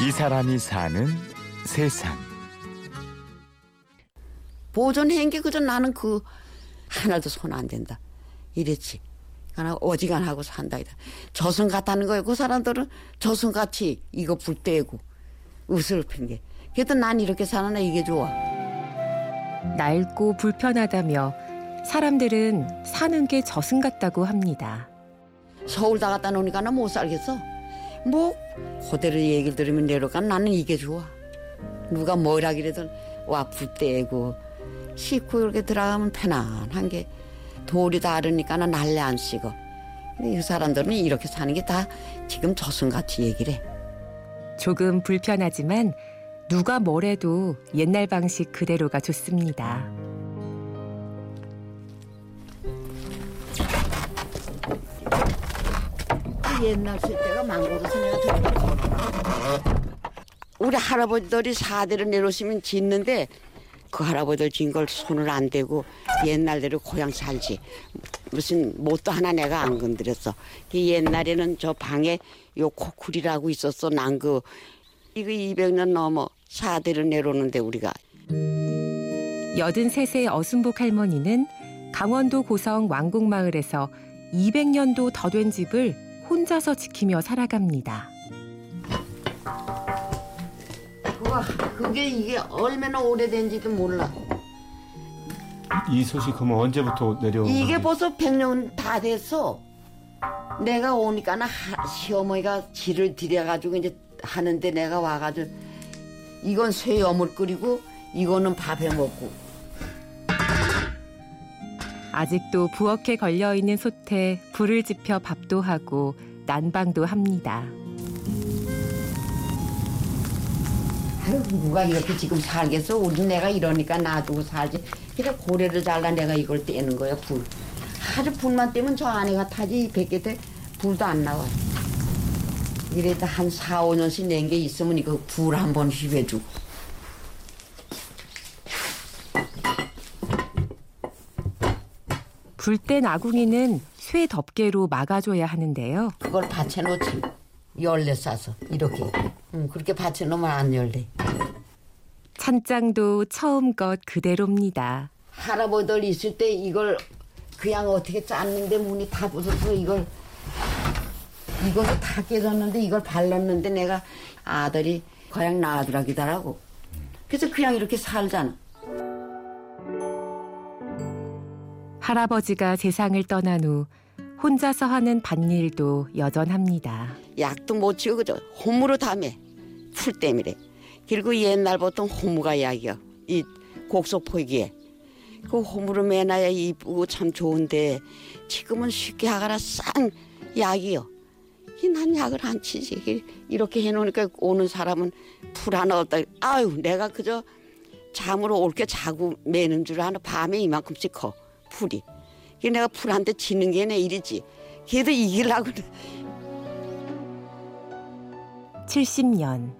이 사람이 사는 세상. 보존한 게 그저 나는 그 하나도 손 안 된다. 이랬지. 하나 어지간하고 산다. 이다. 저승 같다는 거예요. 그 사람들은 저승같이 이거 불 떼고 으슬픈 게. 그래도 난 이렇게 사는 애 이게 좋아. 낡고 불편하다며 사람들은 사는 게 저승 같다고 합니다. 서울 다 갖다 놓으니까 나 못 살겠어. 뭐 그대로 얘기를 들으면 내려가 나는 이게 좋아. 누가 뭐라 그래도 와 불떼고 씻고 이렇게 들어가면 편안한 게 돌이 다르니까 는 난리 안 쓰고. 근데 이 사람들은 이렇게 사는 게 다 지금 저승같이 얘기를 해. 조금 불편하지만 누가 뭐래도 옛날 방식 그대로가 좋습니다. 옛날 망고도서 내가 저기 우리 할아버지들이 사대를 내놓으시면 짓는데 그 할아버지들 진 걸 손을 안 대고 옛날대로 고향 살지. 무슨 못도 하나 내가 안 건드렸어. 그 옛날에는 저 방에 요 코쿨이라고 있었어 난 그. 이거 200년 넘어 사대를 내놓는데 우리가. 83세 어순복 할머니는 강원도 고성 왕곡마을에서 200년도 더 된 집을 혼자서 지키며 살아갑니다. 그거 그게 이게 얼마나 오래된지도 몰라 이 소식 그러면 언제부터 내려온 이게 건지? 벌써 100년 다 됐어. 내가 오니까는 하- 시어머니가 지를 들여가지고 이제 하는데 내가 와가지고 이건 쇠어물 끓이고 이거는 밥해 먹고 아직도 부엌에 걸려 있는 솥에 불을 지펴 밥도 하고 난방도 합니다. 아유 누가 이렇게 지금 살겠어? 우리 내가 이러니까 놔두고 살지. 그래 고래를 잘라 내가 이걸 떼는 거야 불. 아주 불만 떼면 저 안에가 타지 백개 때 불도 안 나와. 이래도 한 4, 5년씩 낸 게 있으면 이거 불 한 번 휘배주고. 불 땐 아궁이는 쇠 덮개로 막아줘야 하는데요. 그걸 받쳐 놓지. 열레 싸서 이렇게. 응, 그렇게 받쳐 놓으면 안 열래. 찬장도 처음 것 그대로입니다. 할아버지들 있을 때 이걸 그냥 어떻게 짰는데 문이 다 부서서 이걸 이것도 다 깨졌는데 이걸 발랐는데 내가 아들이 그냥 나들하기더라고. 그래서 그냥 이렇게 살잖아. 할아버지가 세상을 떠난 후 혼자서 하는 밭일도 여전합니다. 약도 못 치고 그저 호무로 담에 풀 때문에. 그리고 옛날부터 호무가 약이야. 이 곡석 포기에. 그 호무로 매놔야 이쁘고 참 좋은데 지금은 쉽게 하거나 싼 약이요. 이난 약을 안 치지. 이렇게 해놓으니까 오는 사람은 풀 하나 없다. 아유 내가 그저 잠으로 옳게 자고 매는 줄 아는 밤에 이만큼씩 커 풀이. 그 내가 풀한대 치는 게 내 일이지. 걔도 이기려고 70년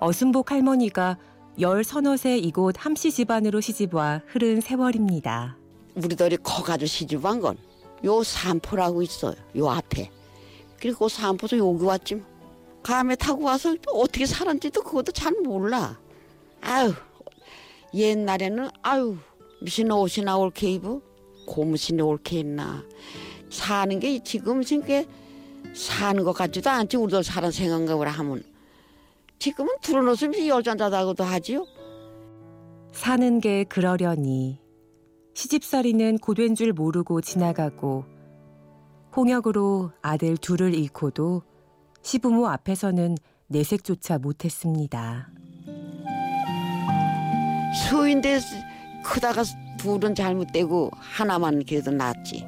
어순복 할머니가 열 서너 세 이곳 함씨 집안으로 시집와 흐른 세월입니다. 우리들이 커가지고 시집한 건 요 산포라고 있어요. 요 앞에. 그리고 그 산포도 여기 왔지 뭐. 감에 타고 와서 또 어떻게 살았는지도 그것도 잘 몰라. 아유 옛날에는 아유 무슨 옷이나 옳게 입어 고무신이 옳게 있나 사는 게 지금 생게 사는 것 같지도 않지 우리들 사는 생각을 하면 지금은 들어놓으면 여잔자다고도 하지요. 사는 게 그러려니 시집살이는 고된 줄 모르고 지나가고 홍역으로 아들 둘을 잃고도 시부모 앞에서는 내색조차 못했습니다. 수인데 크다가 둘은 잘못되고 하나만 그래도 낫지.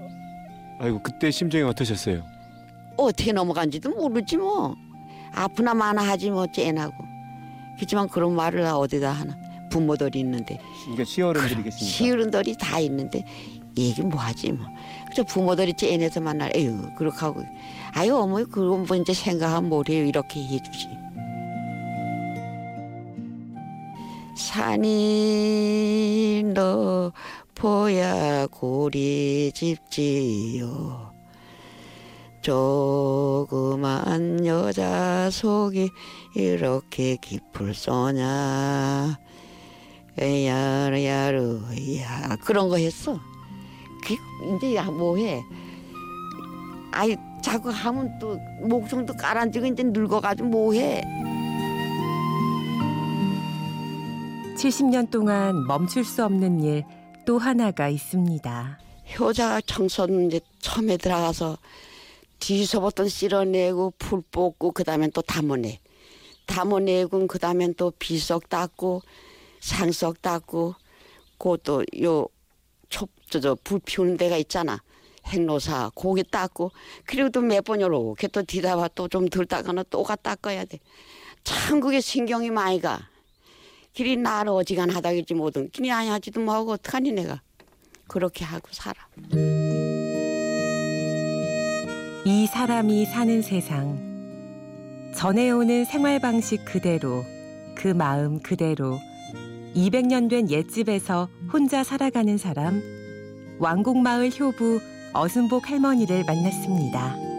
아이고 그때 심정이 어떠셨어요? 어떻게 넘어간지도 모르지 뭐. 아프나 마나 하지 뭐 째나고. 그렇지만 그런 말을 어디다 하나. 부모들이 있는데 그러니까 시어른들이 계시니까. 시어른들이 다 있는데 얘기 뭐 하지 뭐. 그저 부모들이 째내서 만날 에휴 그렇게 하고 아유 어머니 그런 분 이제 생각하면 뭐래요 이렇게 해주지. 산이 높아야 고리 집지요. 조그만 여자 속이 이렇게 깊을 소냐? 야르야르 야. 그런 거 했어. 그 이제 야 뭐해? 아이 자꾸 하면 또 목청도 깔아지고 이제 늙어가지고 뭐해 70년 동안 멈출 수 없는 일 또 하나가 있습니다. 효자 청소는 이제 처음에 들어가서 뒤서부터 쓸어내고 풀 뽑고 그다음엔 또 담아내. 담아내고 그다음엔 또 비석 닦고 상석 닦고 그것도 요초저불 피우는 데가 있잖아. 행로사 고기 닦고. 그리고 또 몇번 요렇게 또 뒤다가 또좀 덜 닦거나 또가 닦아야 돼 참 그게 신경이 많이 가 길이 나는 어지간하다겠지 뭐든 길이 아니 하지도 뭐하고 어떡하니 내가 그렇게 하고 살아 이 사람이 사는 세상. 전해오는 생활 방식 그대로, 그 마음 그대로, 200년 된 옛집에서 혼자 살아가는 사람, 왕곡마을 효부 어순복 할머니를 만났습니다.